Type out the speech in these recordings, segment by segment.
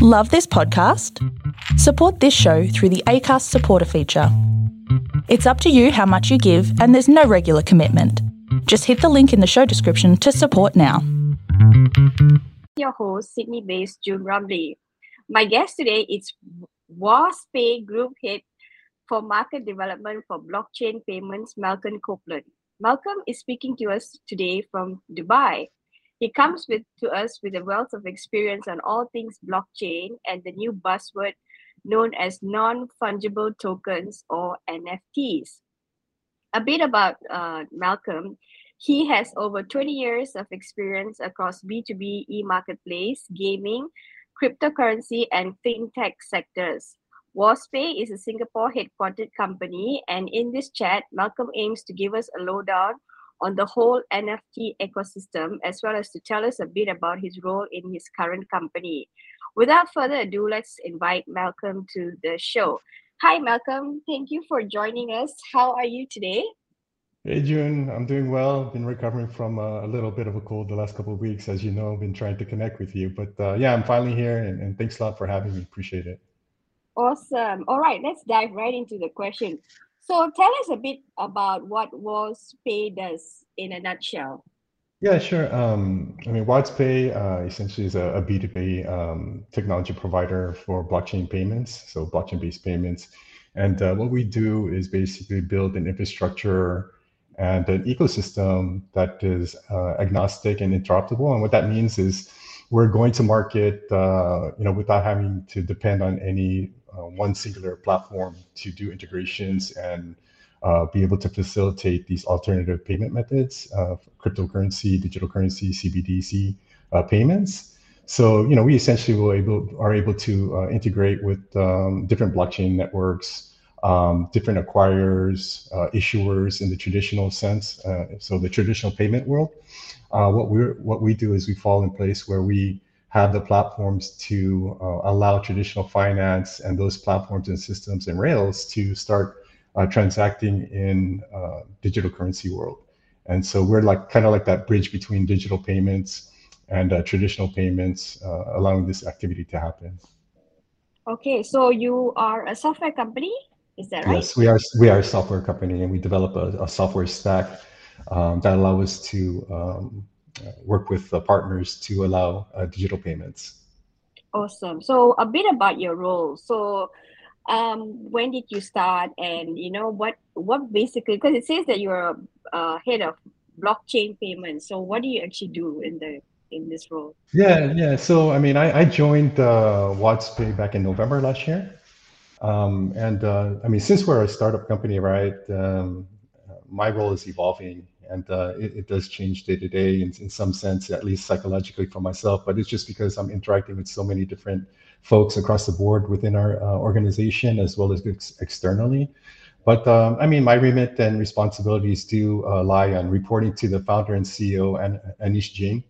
Love this podcast? Support this show through the ACAST supporter feature. It's up to you how much you give, and there's no regular commitment. Just hit the link in the show description to support now. Your host, Sydney based June Rumley. My guest today is WadzPay Group Head for Market Development for Blockchain Payments, Melcom Copeland. Melcom is speaking to us today from Dubai. He comes with to us with a wealth of experience on all things blockchain and the new buzzword known as non-fungible tokens or NFTs. A bit about uh, Melcom. He has over 20 years of experience across B2B e-marketplace, gaming, cryptocurrency, and fintech sectors. WadzPay is a Singapore headquartered company, and in this chat, Melcom aims to give us a lowdown on the whole NFT ecosystem, as well as to tell us a bit about his role in his current company. Without further ado, let's invite Melcom to the show. Hi, Melcom. Thank you for joining us. How are you today? Hey, June. I'm doing well. Been recovering from a, little bit of a cold the last couple of weeks. As you know, I've been trying to connect with you. But uh, yeah, I'm finally here, and, and thanks a lot for having me. Appreciate it. Awesome. All right, let's dive right into the question. So tell us a bit about what WadzPay does in a nutshell. Yeah, sure. Um, I mean, WadzPay uh, essentially is a, a B2B um, technology provider for blockchain payments, so blockchain-based payments. And uh, what we do is basically build an infrastructure and an ecosystem that is uh, agnostic and interoperable. And what that means is we're going to market, uh, you know, without having to depend on any one singular platform to do integrations and uh, be able to facilitate these alternative payment methods, uh, cryptocurrency, digital currency, CBDC uh, payments. So, you know, we essentially will able, are able to uh, integrate with um, different blockchain networks, um, different acquirers, uh, issuers in the traditional sense. so the traditional payment world. what we what we do is we fall in place where we have the platforms to uh, allow traditional finance and those platforms and systems and rails to start uh, transacting in uh, digital currency world. And so we're like kind of like that bridge between digital payments and uh, traditional payments, uh, allowing this activity to happen. Okay, so you are a software company, is that right? Yes, we are. We are a software company, and we develop a, a software stack um, that allow us to um, work with the partners to allow uh, digital payments. Awesome. So a bit about your role. So um, when did you start and you know what what basically because it says that you're a uh, head of blockchain payments so what do you actually do in the in this role yeah yeah so i mean i, I joined uh, WadzPay back in november last year um, and uh, i mean since we're a startup company right um, my role is evolving and uh, it, it, does change day to day in, in some sense, at least psychologically for myself. But it's just because I'm interacting with so many different folks across the board within our uh, organization as well as ex- externally. But um, I mean, my remit and responsibilities do uh, lie on reporting to the founder and CEO, An- Anish Jain.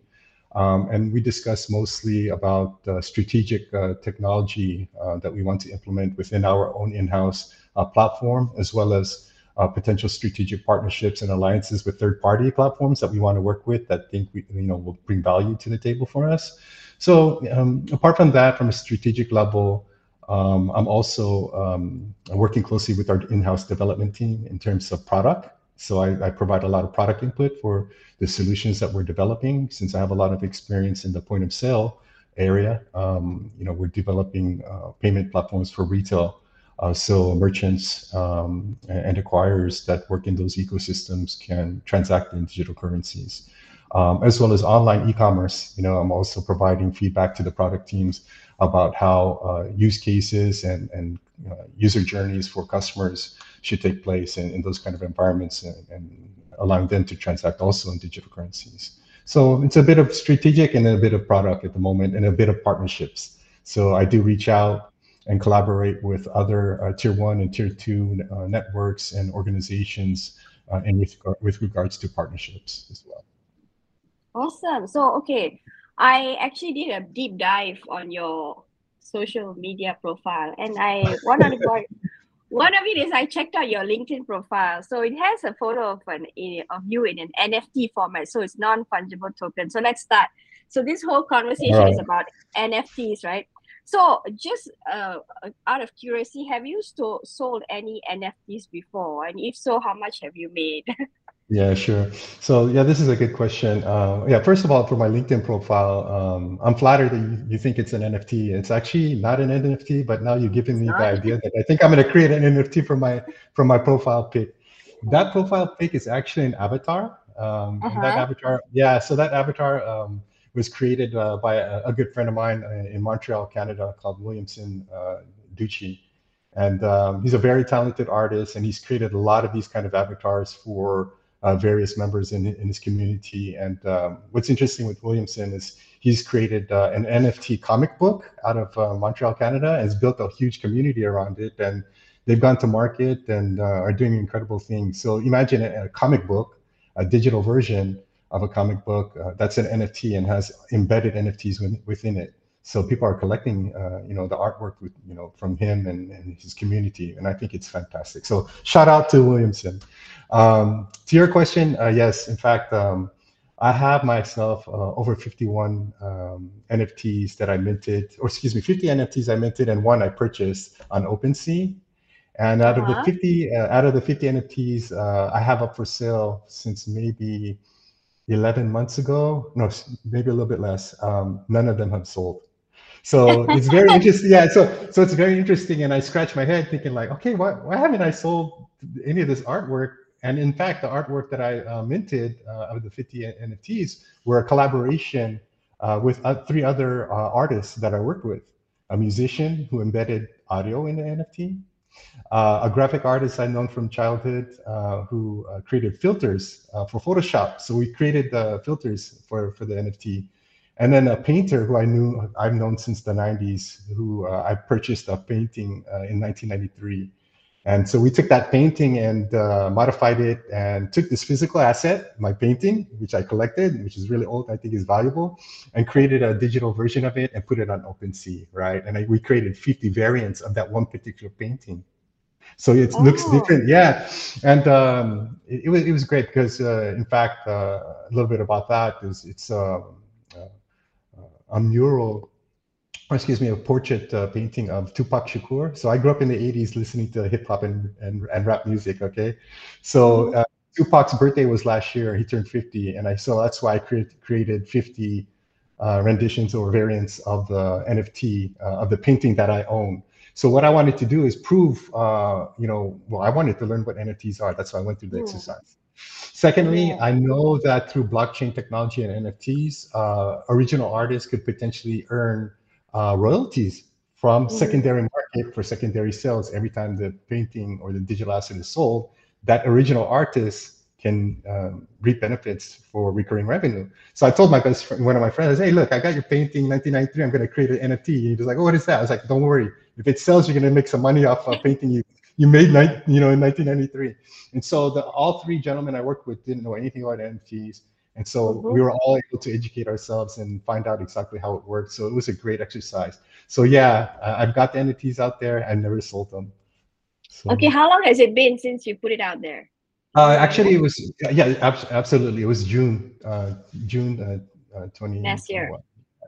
Um, and we discuss mostly about uh, strategic uh, technology uh, that we want to implement within our own in-house platform, as well as uh, potential strategic partnerships and alliances with third-party platforms that we want to work with that think we, you know will bring value to the table for us. So um, apart from that, from a strategic level, um, I'm also um, working closely with our in-house development team in terms of product. So I, I, provide a lot of product input for the solutions that we're developing. Since I have a lot of experience in the point of sale area, um, you know, we're developing uh, payment platforms for retail uh, so merchants um, and acquirers that work in those ecosystems can transact in digital currencies, um, as well as online e-commerce. You know, I'm also providing feedback to the product teams about how uh, use cases and, and uh, user journeys for customers should take place in, in those kind of environments and, and, allowing them to transact also in digital currencies. So it's a bit of strategic and a bit of product at the moment and a bit of partnerships. So I do reach out and collaborate with other uh, tier one and tier two uh, networks and organizations uh, and with, with regards to partnerships as well. Awesome. So, okay, I actually did a deep dive on your social media profile and I one of the one of it is I checked out your LinkedIn profile. So it has a photo of an of you in an NFT format. So it's non fungible token. So let's start. So this whole conversation right. is about NFTs, right? So, just uh, out of curiosity, have you sto- sold any NFTs before? And if so, how much have you made? Yeah, sure. So yeah, this is a good question. Uh, yeah, first of all, for my LinkedIn profile, um, I'm flattered that you, you think it's an NFT. It's actually not an NFT, but now you're giving me the idea that I think I'm going to create an NFT for my for my profile pic. That profile pic is actually an avatar. Um, uh-huh. That avatar, yeah. So that avatar um, was created uh, by a, a, good friend of mine uh, in Montreal, Canada, called Williamson uh, Ducci, and um, he's a very talented artist, and he's created a lot of these kind of avatars for uh, various members in, in his community. And um, what's interesting with Williamson is he's created an NFT comic book out of Montreal, Canada, and has built a huge community around it. And they've gone to market and uh, are doing incredible things. So imagine a, a, comic book, a digital version of a comic book uh, that's an NFT and has embedded NFTs within, within it. So people are collecting, uh, you know, the artwork with, you know, from him and, and his community, and I think it's fantastic. So shout out to Williamson. Um, to your question, uh, yes, in fact, um, I have myself uh, over 51 um, NFTs that I minted, or excuse me, 50 NFTs I minted, and one I purchased on OpenSea. And out uh-huh. of the 50, uh, out of the 50 NFTs uh, I have up for sale since maybe 11 months ago, no, maybe a little bit less. Um, none of them have sold. So it's very interesting. Yeah, so so it's very interesting, and I scratch my head thinking like, okay, why why haven't I sold any of this artwork? And in fact, the artwork that I uh, minted uh, of the 50 NFTs were a collaboration uh, with uh, three other uh, artists that I worked with. A musician who embedded audio in the NFT, uh, a graphic artist I known from childhood uh, who uh, created filters uh, for Photoshop. So we created the filters for, for the NFT. And then a painter who I knew I've known since the 90s, who I purchased a painting in 1993 and so we took that painting and uh, modified it and took this physical asset, my painting, which I collected, which is really old, I think is valuable, and created a digital version of it and put it on OpenSea, right? And I, we created 50 variants of that one particular painting. So it oh. looks different, yeah. And um, it, it, was it was great because, uh, in fact, uh, a little bit about that is it's um, uh, a mural or excuse me, a portrait uh, painting of Tupac Shakur. So I grew up in the 80s listening to hip hop and, and, and rap music. Okay. So mm-hmm. uh, Tupac's birthday was last year. He turned 50. And I so that's why I create, created 50 uh, renditions or variants of the NFT uh, of the painting that I own. So what I wanted to do is prove, uh, you know, well, I wanted to learn what NFTs are. That's why I went through the mm. exercise. Secondly, I know that through blockchain technology and NFTs, uh, original artists could potentially earn uh, royalties from mm-hmm. secondary market for secondary sales every time the painting or the digital asset is sold that original artist can um, reap benefits for recurring revenue. So I told my best friend, one of my friends, "Hey, look, I got your painting, 1993. I'm going to create an NFT." He was like, "Oh, what is that?" I was like, "Don't worry. If it sells, you're going to make some money off a painting you you made, you know, in 1993." And so the all three gentlemen I worked with didn't know anything about NFTs. And so mm-hmm. we were all able to educate ourselves and find out exactly how it works. So it was a great exercise. So yeah, I've got the NFTs out there. I've never sold them. So, okay, how long has it been since you put it out there? Uh, actually, it was yeah, absolutely. It was June, uh, June uh, uh, twenty last year.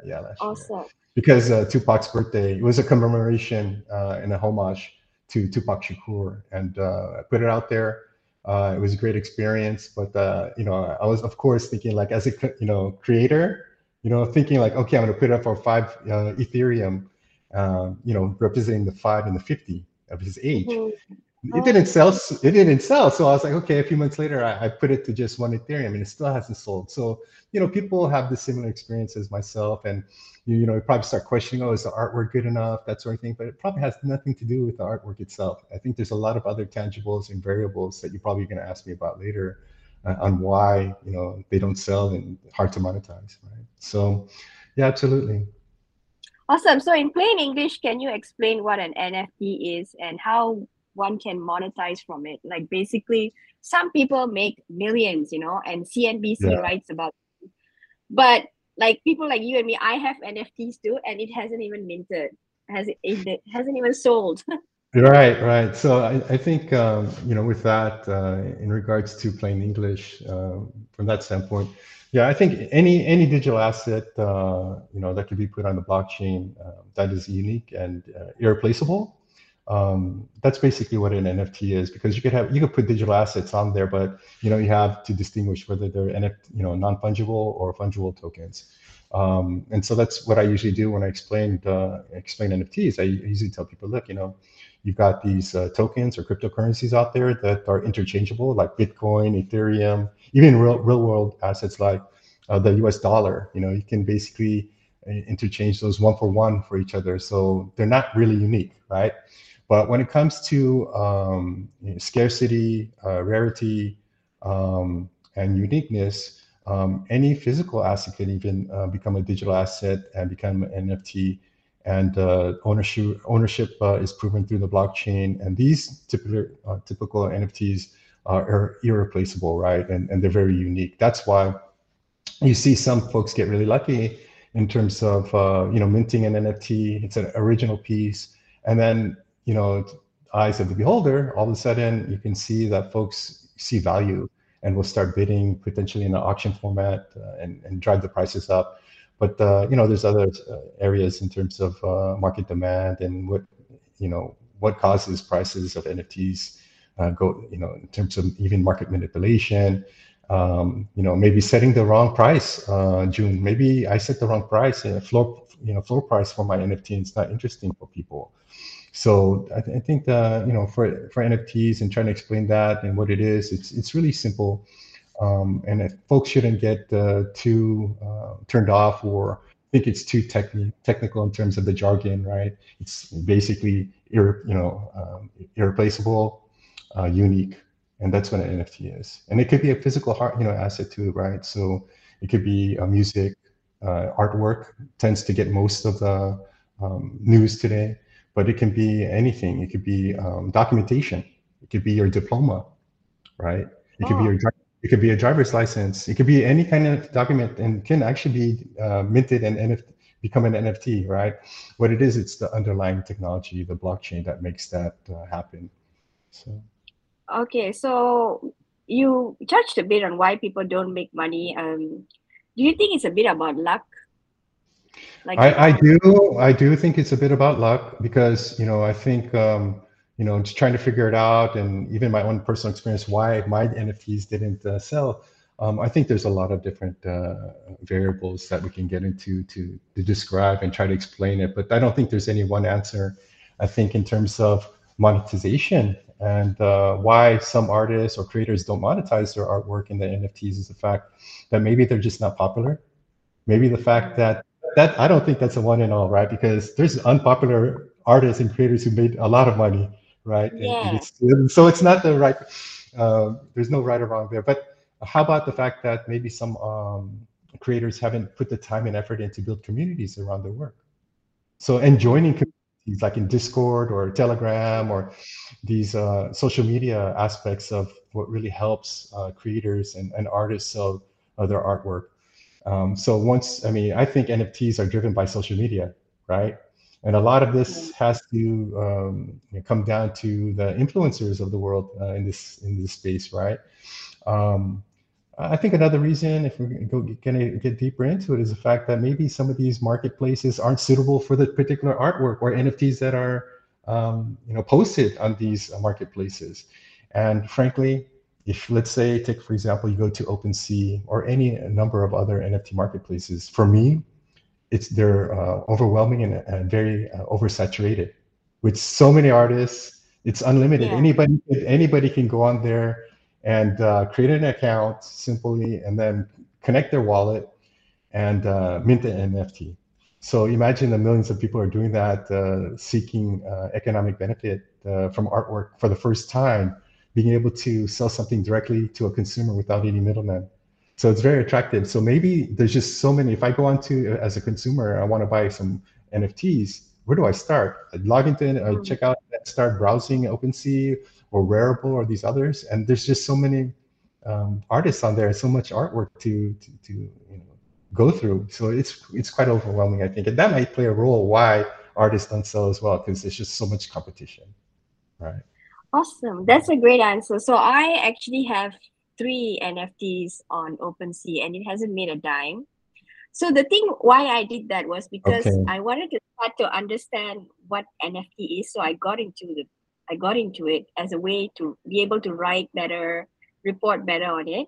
Yeah, last awesome. year. Because uh, Tupac's birthday, it was a commemoration uh, and a homage to Tupac Shakur, and uh, I put it out there. Uh, it was a great experience, but uh, you know, I was of course thinking like as a you know creator, you know, thinking like, okay, I'm gonna put it up for five uh, Ethereum, uh, you know, representing the five and the fifty of his age. Mm-hmm. It didn't sell. It didn't sell. So I was like, okay. A few months later, I, I put it to just one Ethereum, and it still hasn't sold. So you know, people have the similar experience as myself, and you, you know, you probably start questioning, oh, is the artwork good enough, that sort of thing. But it probably has nothing to do with the artwork itself. I think there's a lot of other tangibles and variables that you're probably going to ask me about later uh, on why you know they don't sell and hard to monetize, right? So, yeah, absolutely. Awesome. So, in plain English, can you explain what an NFT is and how one can monetize from it? Like, basically, some people make millions, you know, and CNBC yeah. writes about, it. but like people like you and me, I have NFTs too, and it hasn't even minted. Has it? It hasn't even sold. right, right. So I, I think um, you know with that, uh, in regards to plain English, uh, from that standpoint, Yeah, I think any any digital asset, uh, you know, that can be put on the blockchain uh, that is unique and uh, irreplaceable. Um, that's basically what an NFT is, because you could have you could put digital assets on there, but you know you have to distinguish whether they're NFT, you know non fungible or fungible tokens. Um, and so that's what I usually do when I explain uh, explain NFTs. I usually tell people, look, you know, you've got these uh, tokens or cryptocurrencies out there that are interchangeable, like Bitcoin, Ethereum, even real real world assets like uh, the U.S. dollar. You know, you can basically uh, interchange those one for one for each other, so they're not really unique, right? But when it comes to um, you know, scarcity, uh, rarity, um, and uniqueness, um, any physical asset can even uh, become a digital asset and become an NFT. And uh, ownership ownership uh, is proven through the blockchain. And these typical uh, typical NFTs are irreplaceable, right? And and they're very unique. That's why you see some folks get really lucky in terms of uh, you know minting an NFT. It's an original piece, and then you know eyes of the beholder, all of a sudden you can see that folks see value and we'll start bidding potentially in an auction format uh, and, and drive the prices up. But uh, you know, there's other uh, areas in terms of uh, market demand and what you know what causes prices of NFTs uh, go. You know, in terms of even market manipulation. Um, you know, maybe setting the wrong price, uh, June. Maybe I set the wrong price, a floor, you know, floor price for my NFT. And it's not interesting for people. So I, th- I think that you know for for NFTs and trying to explain that and what it is, it's it's really simple, um, and folks shouldn't get uh, too uh, turned off or think it's too techni- technical in terms of the jargon, right? It's basically ir- you know um, irreplaceable, uh, unique, and that's what an NFT is. And it could be a physical heart, you know asset too, right? So it could be a music, uh, artwork tends to get most of the um, news today but it can be anything. It could be um, documentation. It could be your diploma, right? It could oh. be your it could be a driver's license. It could be any kind of document and can actually be uh, minted and NFT, become an NFT, right? What it is, it's the underlying technology, the blockchain that makes that uh, happen. So. Okay, so you touched a bit on why people don't make money. Um, do you think it's a bit about luck like I, I do I do think it's a bit about luck because you know I think um, you know just trying to figure it out and even my own personal experience why my NFTs didn't uh, sell. Um, I think there's a lot of different uh, variables that we can get into to, to describe and try to explain it, but I don't think there's any one answer. I think in terms of monetization and uh, why some artists or creators don't monetize their artwork in the NFTs is the fact that maybe they're just not popular. Maybe the fact that that I don't think that's a one and all, right? Because there's unpopular artists and creators who made a lot of money, right? Yeah. It's, so it's not the right. Uh, there's no right or wrong there. But how about the fact that maybe some um, creators haven't put the time and effort in to build communities around their work? So and joining communities like in Discord or Telegram or these uh, social media aspects of what really helps uh, creators and, and artists sell uh, their artwork. Um, so once, I mean, I think NFTs are driven by social media, right? And a lot of this has to um, you know, come down to the influencers of the world uh, in this in this space, right? Um, I think another reason, if we're going to get deeper into it, is the fact that maybe some of these marketplaces aren't suitable for the particular artwork or NFTs that are, um, you know, posted on these marketplaces. And frankly, if let's say take for example you go to OpenSea or any number of other NFT marketplaces, for me, it's they're uh, overwhelming and, and very uh, oversaturated with so many artists. It's unlimited. Yeah. Anybody anybody can go on there and uh, create an account simply, and then connect their wallet and uh, mint an NFT. So imagine the millions of people are doing that, uh, seeking uh, economic benefit from artwork for the first time being able to sell something directly to a consumer without any middleman. So it's very attractive. So maybe there's just so many. If I go on to as a consumer, I want to buy some NFTs. Where do I start? I log into it, I hmm. check out, start browsing OpenSea or Rarible or these others, and there's just so many um, artists on there, so much artwork to, to to you know go through. So it's it's quite overwhelming, I think, and that might play a role why artists don't sell as well because there's just so much competition, right? Awesome. That's a great answer. So I actually have three NFTs on OpenSea and it hasn't made a dime. So the thing why I did that was because Okay. I wanted to start to understand what NFT is. So I got into the I got into it as a way to be able to write better, report better on it.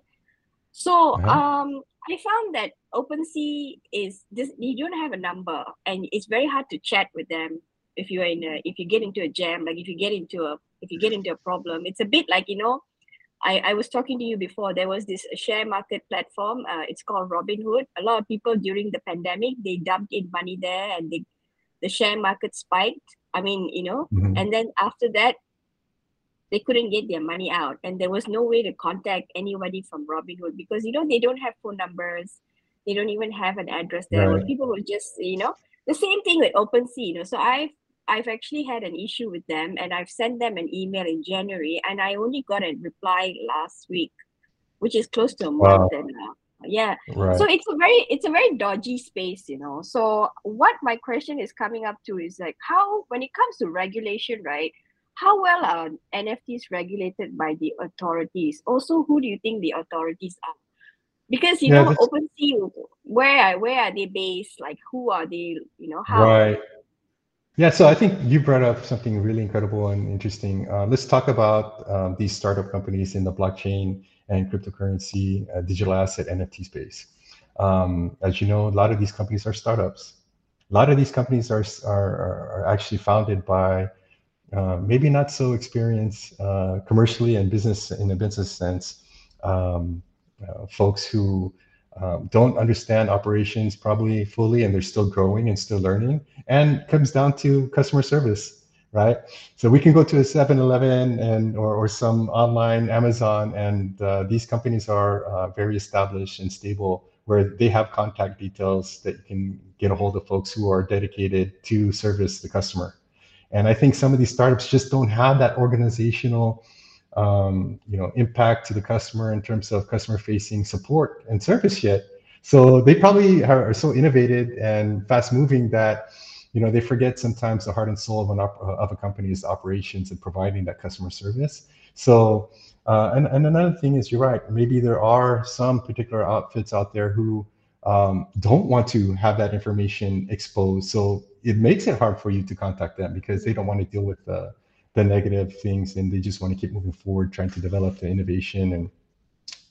So Uh-huh. um I found that OpenSea is this you don't have a number and it's very hard to chat with them if you're in a if you get into a jam, like if you get into a if you get into a problem. It's a bit like, you know, I, I was talking to you before. There was this share market platform. Uh, it's called Robinhood. A lot of people during the pandemic they dumped in money there, and they, the share market spiked. I mean, you know, Mhm. and then after that, they couldn't get their money out, and there was no way to contact anybody from Robinhood because you know they don't have phone numbers. They don't even have an address there. Right. People were just, you know, the same thing with OpenSea. You know, so I've I've actually had an issue with them and I've sent them an email in January and I only got a reply last week, which is close to a Wow. month and. Yeah. Right. So it's a very it's a very dodgy space, you know. So what my question is coming up to is like how when it comes to regulation, right? How well are NFTs regulated by the authorities? Also, who do you think the authorities are? Because you Yeah, know, that's- OpenSea, where are where are they based? Like who are they? You know how? Right. Yeah, so I think you brought up something really incredible and interesting. Uh, let's talk about um, these startup companies in the blockchain and cryptocurrency, uh, digital asset, NFT space. Um, as you know, a lot of these companies are startups. A lot of these companies are are, are actually founded by uh, maybe not so experienced uh, commercially and business in a business sense, um, uh, folks who um, don't understand operations probably fully, and they're still growing and still learning. And comes down to customer service, right? So we can go to a 7-Eleven and or, or some online Amazon, and uh, these companies are uh, very established and stable, where they have contact details that you can get a hold of folks who are dedicated to service the customer. And I think some of these startups just don't have that organizational um, you know, impact to the customer in terms of customer facing support and service yet. So they probably are, so innovative and fast moving that, you know, they forget sometimes the heart and soul of an op- of a company's operations and providing that customer service. So, uh, and, and another thing is, you're right. Maybe there are some particular outfits out there who um, don't want to have that information exposed. So it makes it hard for you to contact them because they don't want to deal with the the negative things and they just want to keep moving forward trying to develop the innovation and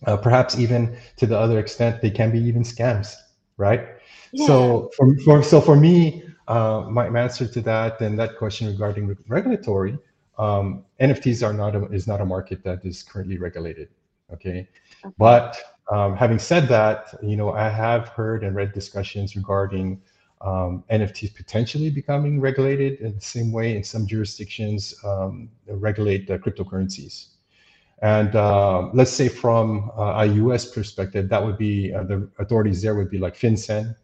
uh, perhaps even to the other extent they can be even scams right? So for, for so for me uh, my, my answer to that and that question regarding re- regulatory um, nfts are not a, is not a market that is currently regulated okay? Okay. but um, having said that you know i have heard and read discussions regarding um, NFTs potentially becoming regulated in the same way in some jurisdictions um, regulate uh, cryptocurrencies. And uh, let's say from uh, a US perspective, that would be uh, the authorities there would be like FinCEN,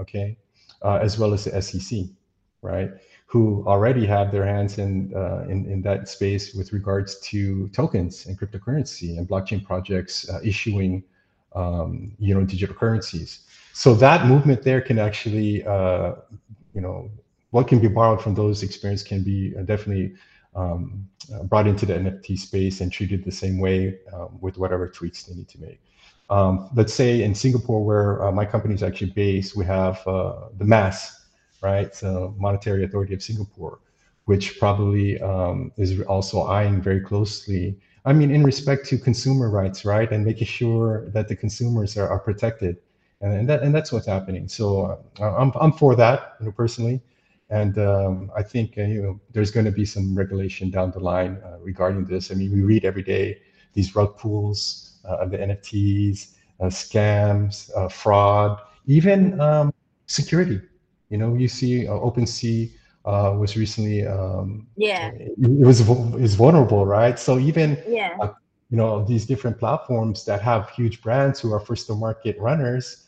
okay, uh, as well as the SEC, right, who already have their hands in, uh, in, in that space with regards to tokens and cryptocurrency and blockchain projects uh, issuing, um, you know, digital currencies so that movement there can actually uh, you know what can be borrowed from those experiences can be uh, definitely um, uh, brought into the nft space and treated the same way um, with whatever tweaks they need to make. Um, let's say in singapore where uh, my company is actually based we have uh, the MAS right? So monetary authority of singapore which probably um, is also eyeing very closely i mean in respect to consumer rights right? And making sure that the consumers are, are protected and, and that and that's what's happening. So uh, I'm I'm for that, you know, personally, and um, I think uh, you know there's going to be some regulation down the line uh, regarding this. I mean, we read every day these rug pulls uh, of the NFTs, uh, scams, uh, fraud, even um, security. You know, you see uh, OpenSea uh, was recently um, Yeah. it, it was is vulnerable, right? So even Yeah. you know these different platforms that have huge brands who are first to market runners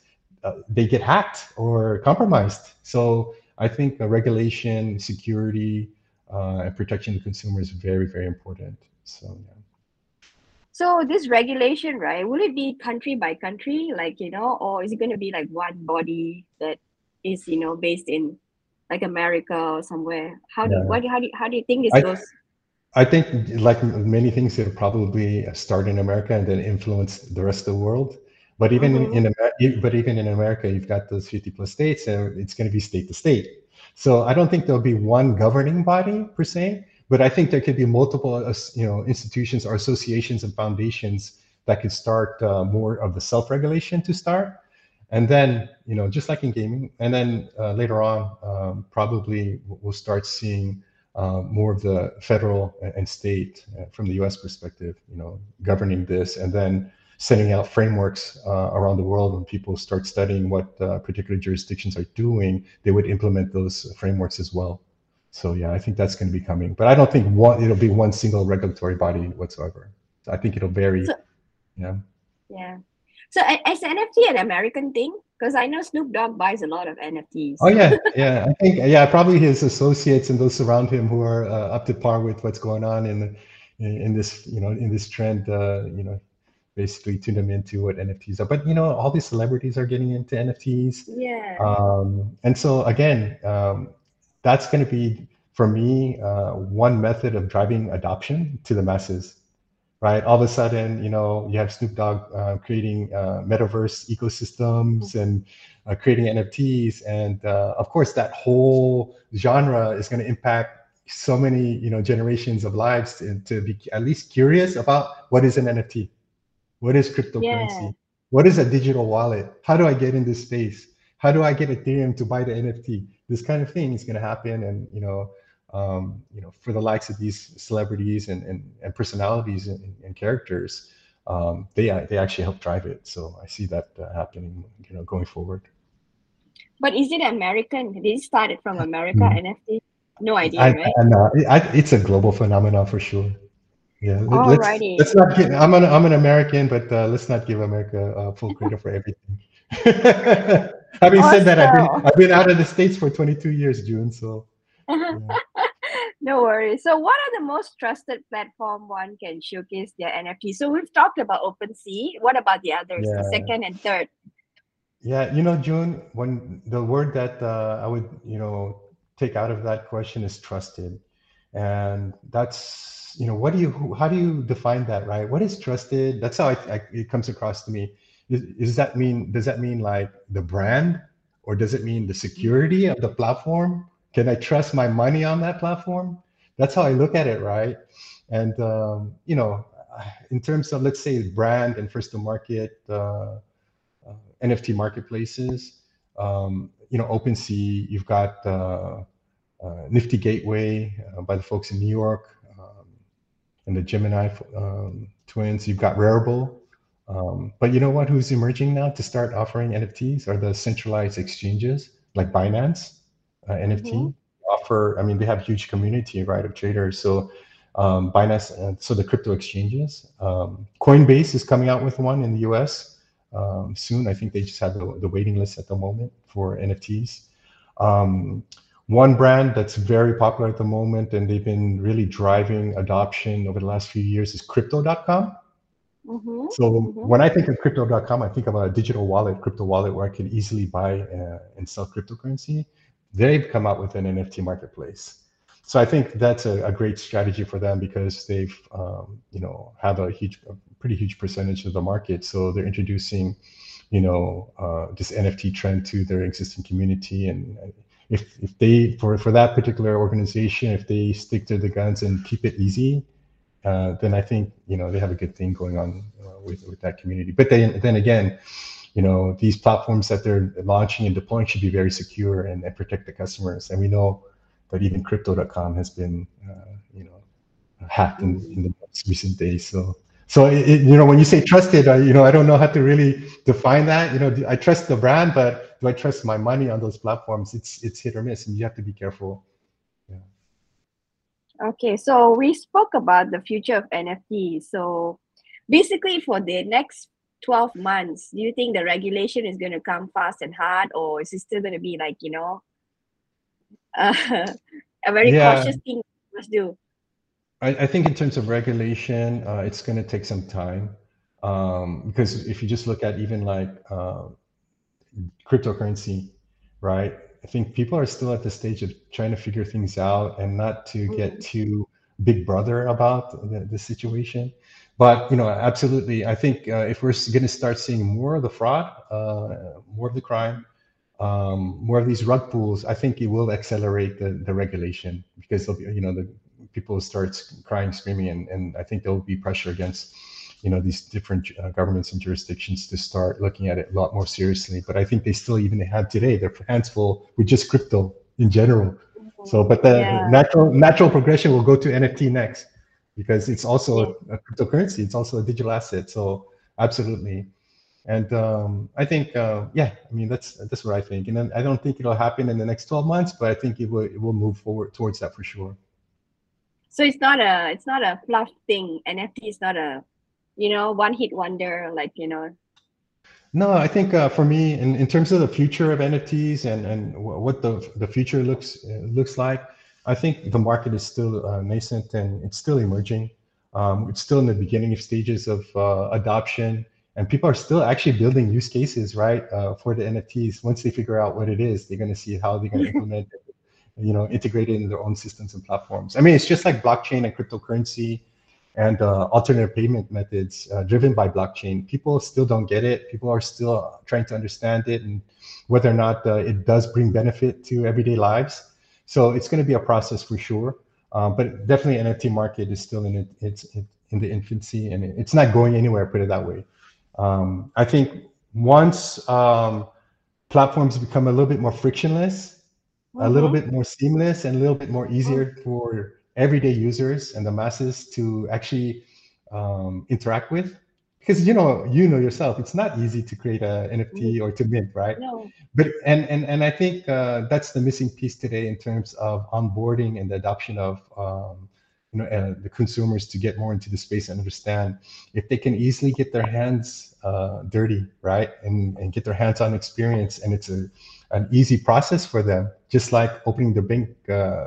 they get hacked or compromised so i think the regulation security uh, and protection of consumers is very very important so yeah. So this regulation, right? Will it be country by country, like you know, or is it going to be like one body that is you know based in like America or somewhere? How do Yeah. what how do how do you think this goes? I think, like many things, it'll probably start in America and then influence the rest of the world. But even mm-hmm. in, in but even in America, you've got those 50 plus states, and it's going to be state to state. So I don't think there'll be one governing body per se, but I think there could be multiple, uh, you know, institutions or associations and foundations that could start uh, more of the self-regulation to start, and then you know, just like in gaming, and then uh, later on, um, probably we'll start seeing uh, more of the federal and state uh, from the U.S. perspective, you know, governing this, and then sending out frameworks uh, around the world. When people start studying what uh, particular jurisdictions are doing, they would implement those frameworks as well. So yeah, I think that's going to be coming, but I don't think one it'll be one single regulatory body whatsoever. I think it'll vary. So, yeah. Yeah. So is NFT an American thing? Because I know Snoop Dogg buys a lot of NFTs. Oh yeah, yeah. I think yeah, probably his associates and those around him who are uh, up to par with what's going on in in this you know in this trend. Uh, you know, basically tune them into what NFTs are. But you know, all these celebrities are getting into NFTs. Yeah. Um, and so again, um, that's going to be for me uh, one method of driving adoption to the masses right? All of a sudden, you know, you have Snoop Dogg uh, creating uh, metaverse ecosystems and uh, creating NFTs, and uh, of course, that whole genre is going to impact so many, you know, generations of lives to, to, be at least curious about what is an NFT, what is cryptocurrency, yeah. what is a digital wallet, how do I get in this space, how do I get Ethereum to buy the NFT? This kind of thing is going to happen, and you know um, you know, for the likes of these celebrities and, and, and personalities and, and characters, um, they they actually help drive it. So I see that uh, happening, you know, going forward. But is it American? Did it started from America mm-hmm. NFT? No idea, I, right? I, I, it's a global phenomenon for sure. Yeah, Alrighty. let's, let's not get. I'm an I'm an American, but uh, let's not give America uh, full credit for everything. Having said that, I've been I've been out of the states for 22 years, June. So. Yeah. no worries. So, what are the most trusted platform one can showcase their NFT? So, we've talked about OpenSea. What about the others, yeah. the second and third? Yeah, you know, June, when the word that uh, I would, you know, take out of that question is trusted, and that's, you know, what do you, how do you define that, right? What is trusted? That's how I, I, it comes across to me. Is, does that mean, does that mean like the brand, or does it mean the security of the platform? Can I trust my money on that platform? That's how I look at it, right? And um, you know, in terms of let's say brand and first to market uh, uh, NFT marketplaces, um, you know, OpenSea, you've got uh Nifty Gateway uh, by the folks in New York, um, and the Gemini um, twins. You've got Rarible. Um, but you know what? Who's emerging now to start offering NFTs are the centralized exchanges like Binance uh, NFT mm-hmm. offer. I mean, they have huge community, right, of traders. So um, Binance, uh, so the crypto exchanges. Um, Coinbase is coming out with one in the U.S. Um, soon. I think they just have the, the, waiting list at the moment for NFTs. One brand that's very popular at the moment, and they've been really driving adoption over the last few years, is Crypto.com. Mm-hmm. So mm-hmm. when I think of Crypto.com, I think about a digital wallet, crypto wallet, where I can easily buy uh, and sell cryptocurrency they've come out with an NFT marketplace. So I think that's a, a great strategy for them because they've, um, you know, have a huge, a pretty huge percentage of the market. So they're introducing, you know, uh, this NFT trend to their existing community. And if if they for for that particular organization, if they stick to the guns and keep it easy, uh, then I think you know they have a good thing going on uh, with with that community. But then then again, you know, these platforms that they're launching and deploying should be very secure and, and protect the customers. And we know that even crypto.com has been, uh, you know, hacked in, in the most recent days. So, so it, you know, when you say trusted, I, you know, I don't know how to really define that. You know, I trust the brand, but do I trust my money on those platforms? It's it's hit or miss, and you have to be careful. Yeah. Okay, so we spoke about the future of NFT. So basically, for the next 12 months do you think the regulation is going to come fast and hard or is it still going to be like you know uh, a very yeah. cautious thing must do I, I, think in terms of regulation uh, it's going to take some time um, because if you just look at even like uh, cryptocurrency right i think people are still at the stage of trying to figure things out and not to mm-hmm. get too big brother about the, the situation. But you know, absolutely, I think uh, if we're going to start seeing more of the fraud, uh, more of the crime, um, more of these rug pulls, I think it will accelerate the, the regulation because be, you know the people start crying, screaming, and, and I think there will be pressure against you know these different uh, governments and jurisdictions to start looking at it a lot more seriously. But I think they still even have today their hands full with just crypto in general. So, but the yeah. natural natural progression will go to NFT next because it's also a, a cryptocurrency. It's also a digital asset. So, absolutely. And um, I think, uh, yeah, I mean that's that's what I think. And then I don't think it'll happen in the next 12 months, but I think it will it will move forward towards that for sure. So it's not a it's not a fluff thing. NFT is not a you know one hit wonder like you know. No, I think uh, for me, in, in terms of the future of NFTs and and what the the future looks uh, looks like, I think the market is still uh, nascent and it's still emerging. Um, it's still in the beginning of stages of uh, adoption and people are still actually building use cases right uh, for the nfts once they figure out what it is they're going to see how they're going to implement it you know integrate it in their own systems and platforms i mean it's just like blockchain and cryptocurrency and uh, alternative payment methods uh, driven by blockchain people still don't get it people are still trying to understand it and whether or not uh, it does bring benefit to everyday lives so it's going to be a process for sure um, but definitely nft market is still in it, it's in the infancy and it's not going anywhere put it that way um, I think once um, platforms become a little bit more frictionless, mm-hmm. a little mm-hmm. bit more seamless, and a little bit more easier mm-hmm. for everyday users and the masses to actually um, interact with, because you know you know yourself, it's not easy to create a NFT mm-hmm. or to mint, right? No. But and and and I think uh, that's the missing piece today in terms of onboarding and the adoption of um, you know, uh, the consumers to get more into the space and understand if they can easily get their hands uh, dirty, right, and, and get their hands-on experience, and it's a an easy process for them, just like opening the bank uh,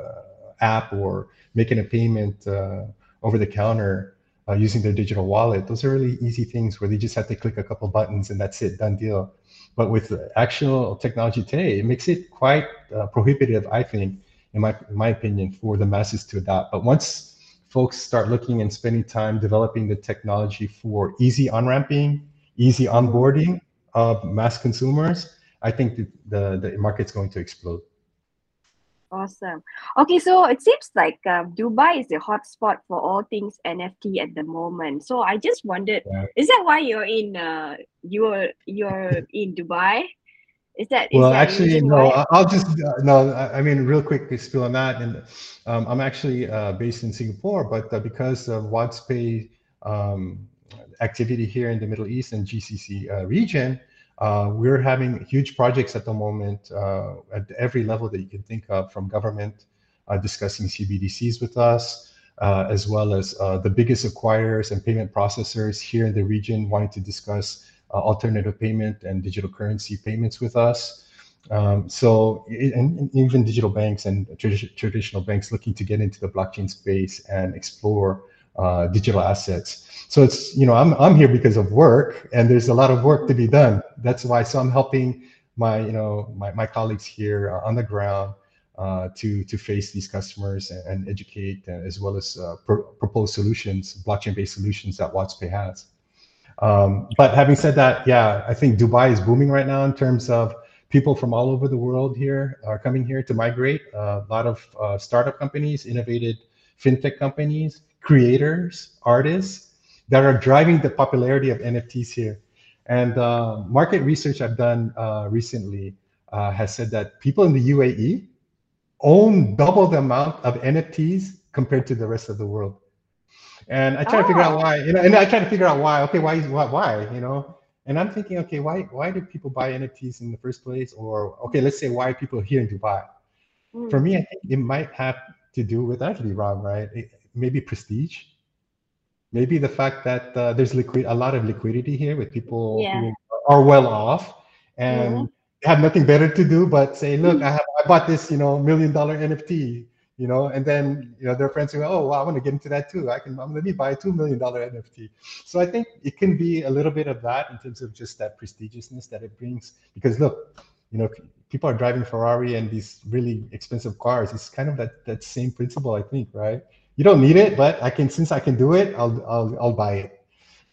app or making a payment uh, over the counter uh, using their digital wallet. Those are really easy things where they just have to click a couple buttons and that's it, done deal. But with actual technology today, it makes it quite uh, prohibitive, I think, in my in my opinion, for the masses to adopt. But once folks start looking and spending time developing the technology for easy on-ramping, easy onboarding of mass consumers, I think the, the, the market's going to explode. Awesome. Okay, so it seems like um, Dubai is the hotspot for all things NFT at the moment. So I just wondered, yeah. is that why you're in uh, you're you're in Dubai? Is that is well? That actually, no. Why? I'll just uh, no. I mean, real quick spill on that. And um, I'm actually uh, based in Singapore, but uh, because of WadzPay um, activity here in the Middle East and GCC uh, region, uh, we're having huge projects at the moment uh, at every level that you can think of, from government discussing CBDCs with us, as well as the biggest acquirers and payment processors here in the region wanting to discuss uh, alternative payment and digital currency payments with us. Um, so, and, even digital banks and tradi- traditional banks looking to get into the blockchain space and explore uh, digital assets. So it's you know I'm I'm here because of work, and there's a lot of work to be done. That's why so I'm helping my you know my, my colleagues here on the ground uh, to to face these customers and, and educate, uh, as well as uh, propose solutions, blockchain-based solutions that WadzPay has. Um, but having said that, yeah, I think Dubai is booming right now in terms of people from all over the world here are coming here to migrate. Uh, a lot of uh, startup companies, innovative fintech companies, creators, artists that are driving the popularity of NFTs here. And uh, market research I've done uh, recently uh, has said that people in the UAE own double the amount of NFTs compared to the rest of the world. And I try oh. to figure out oh. why, you know, and I try to figure out why, okay, why, why, why, you know? And I'm thinking, okay, why, why do people buy NFTs in the first place? Or, okay, let's say why people here in Dubai. Mm. For me, I think it might have to do with actually wrong, right? It, maybe prestige. Maybe the fact that uh, there's liquid, a lot of liquidity here with people yeah. who are well off and mm-hmm. have nothing better to do but say, look. I have, I bought this, you know, million dollar NFT you know, and then you know their friends go, oh, well, I want to get into that too. I can, I'm, let me buy a two million dollar NFT. So I think it can be a little bit of that in terms of just that prestigiousness that it brings. Because look, you know, people are driving Ferrari and these really expensive cars. It's kind of that that same principle, I think, right? You don't need it, but I can since I can do it, I'll I'll I'll buy it.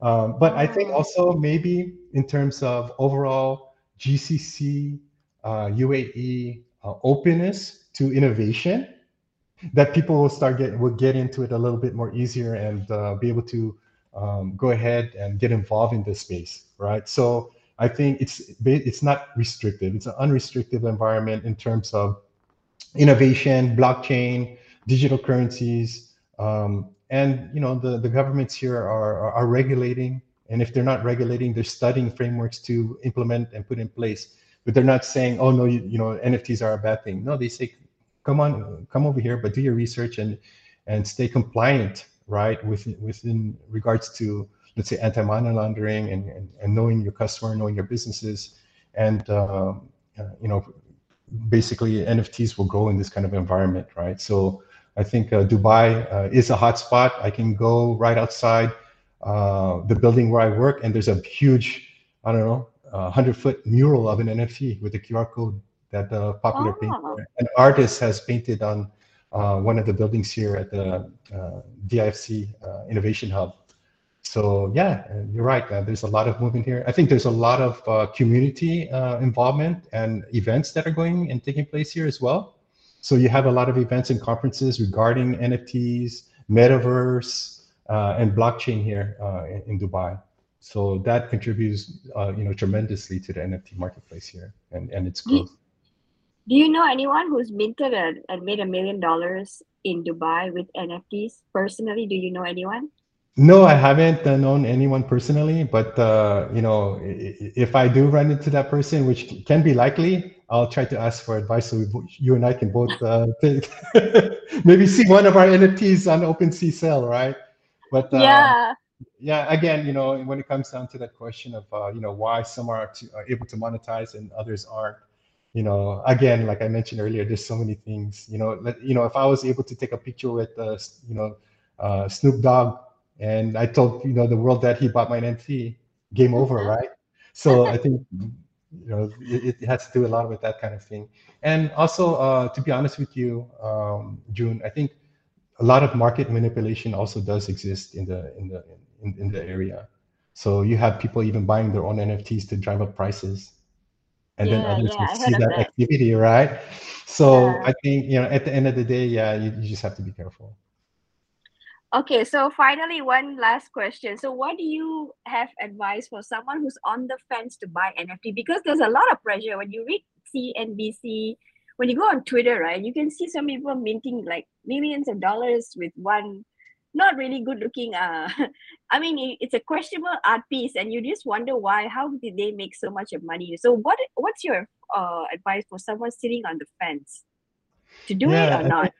Um, but I think also maybe in terms of overall GCC, uh, UAE uh, openness to innovation, that people will start get will get into it a little bit more easier and uh, be able to um, go ahead and get involved in this space, right? So I think it's it's not restrictive; It's an unrestricted environment in terms of innovation, blockchain, digital currencies, um, and you know the the governments here are, are, are regulating. And if they're not regulating, they're studying frameworks to implement and put in place. But they're not saying, "Oh no, you, you know NFTs are a bad thing." No, they say, "Come on, come over here, but do your research and and stay compliant, right? Within within regards to let's say anti-money laundering and, and, and knowing your customer, knowing your businesses, and um, uh, you know, basically NFTs will grow in this kind of environment, right? So I think uh, Dubai uh, is a hotspot. I can go right outside uh, the building where I work, and there's a huge, I don't know, 100 foot mural of an NFT with a QR code that the popular oh. painter, an artist has painted on uh, one of the buildings here at the uh, DIFC Innovation Hub. So yeah, you're right. Uh, there's a lot of movement here. I think there's a lot of uh, community uh, involvement and events that are going and taking place here as well. So you have a lot of events and conferences regarding NFTs, metaverse, uh, and blockchain here uh, in, in, Dubai. So that contributes, uh, you know, tremendously to the NFT marketplace here and, and its growth. Do you know anyone who's minted and made a million dollars in Dubai with NFTs personally? Do you know anyone? No, I haven't uh, known anyone personally, but uh, you know, if I do run into that person, which can be likely, I'll try to ask for advice so we, you and I can both uh, maybe see one of our NFTs on OpenSea sale, right? But uh, yeah, yeah. Again, you know, when it comes down to that question of uh, you know why some are, to, are able to monetize and others aren't, you know, again, like I mentioned earlier, there's so many things. You know, let, you know, if I was able to take a picture with, uh, you know, Snoop Dogg and I told you know the world that he bought my NFT, game over, right? So I think you know it, it, has to do a lot with that kind of thing. And also, uh, to be honest with you, um, June, I think a lot of market manipulation also does exist in the in the in, in the area. So you have people even buying their own NFTs to drive up prices, and yeah, then others yeah, see that, that, activity, right? So yeah. I think you know at the end of the day, yeah, you, you just have to be careful. Okay, so finally, one last question. So, what do you have advice for someone who's on the fence to buy NFT? Because there's a lot of pressure when you read CNBC, when you go on Twitter, right? You can see some people minting like millions of dollars with one not really good looking. Uh, I mean, it's a questionable art piece, and you just wonder why. How did they make so much of money? So, what what's your uh, advice for someone sitting on the fence to do yeah, it or not?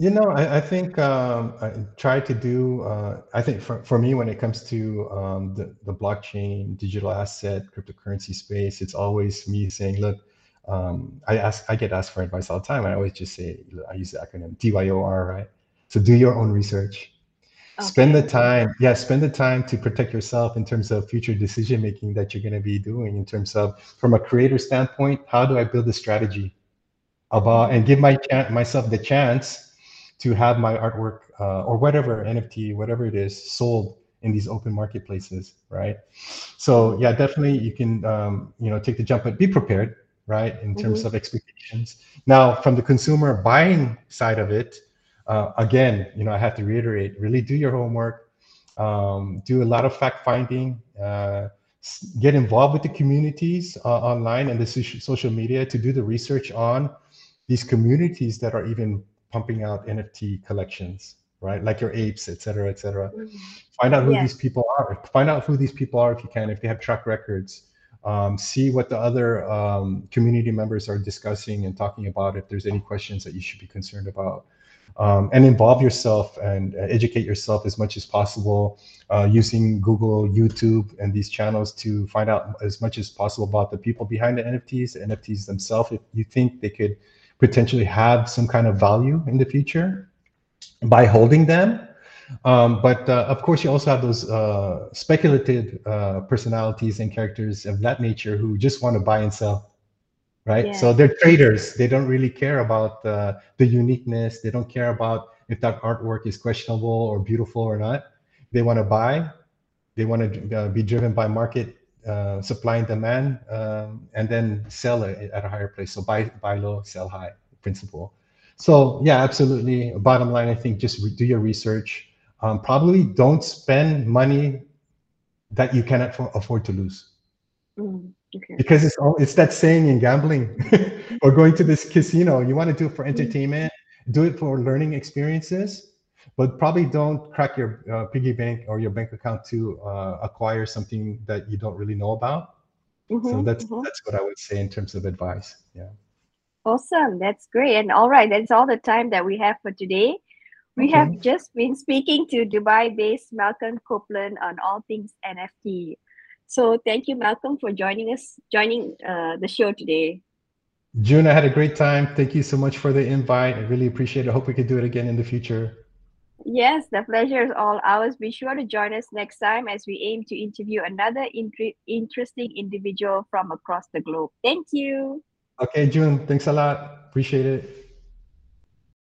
You know, I, I think um, I try to do. Uh, I think for, for me, when it comes to um, the the blockchain, digital asset, cryptocurrency space, it's always me saying, look, um, I ask, I get asked for advice all the time. And I always just say, I use the acronym DYOR, right? So do your own research. Okay. Spend the time, yeah, spend the time to protect yourself in terms of future decision making that you're going to be doing. In terms of, from a creator standpoint, how do I build a strategy about and give my myself the chance to have my artwork uh, or whatever NFT, whatever it is, sold in these open marketplaces, right? So yeah, definitely you can um, you know take the jump, but be prepared, right, in terms mm-hmm. of expectations. Now, from the consumer buying side of it, uh, again, you know, I have to reiterate: really do your homework, um, do a lot of fact finding. Uh, get involved with the communities uh, online and the social media to do the research on these communities that are even pumping out NFT collections, right? Like your apes, et cetera, et cetera. Mm-hmm. Find out who yeah. these people are. Find out who these people are if you can, if they have track records. Um, see what the other um, community members are discussing and talking about. If there's any questions that you should be concerned about. Um, and involve yourself and uh, educate yourself as much as possible uh, using Google, YouTube, and these channels to find out as much as possible about the people behind the NFTs, the NFTs themselves. If you think they could potentially have some kind of value in the future by holding them. Um, but uh, of course, you also have those uh, speculative uh, personalities and characters of that nature who just want to buy and sell, right? Yeah. So they're traders. They don't really care about uh, the uniqueness. They don't care about if that artwork is questionable or beautiful or not. They want to buy. They want to uh, be driven by market uh, supply and demand, um, and then sell it at a higher place. So buy buy low, sell high principle. So yeah, absolutely. Bottom line, I think just do your research. Um, probably don't spend money that you cannot afford to lose. Mm, okay. Because it's all, it's that saying in gambling or going to this casino. You want to do it for mm. entertainment, do it for learning experiences, but probably don't crack your uh, piggy bank or your bank account to uh, acquire something that you don't really know about. Mm-hmm, so that's mm-hmm. that's what I would say in terms of advice. Yeah. Awesome. That's great. And all right, that's all the time that we have for today. We okay. have just been speaking to Dubai-based Melcom Copeland on all things NFT. So thank you, Malcolm, for joining us, joining uh, the show today. June, I had a great time. Thank you so much for the invite. I really appreciate it. I hope we could do it again in the future. Yes, the pleasure is all ours. Be sure to join us next time as we aim to interview another interesting individual from across the globe. Thank you. Okay, June, thanks a lot. Appreciate it.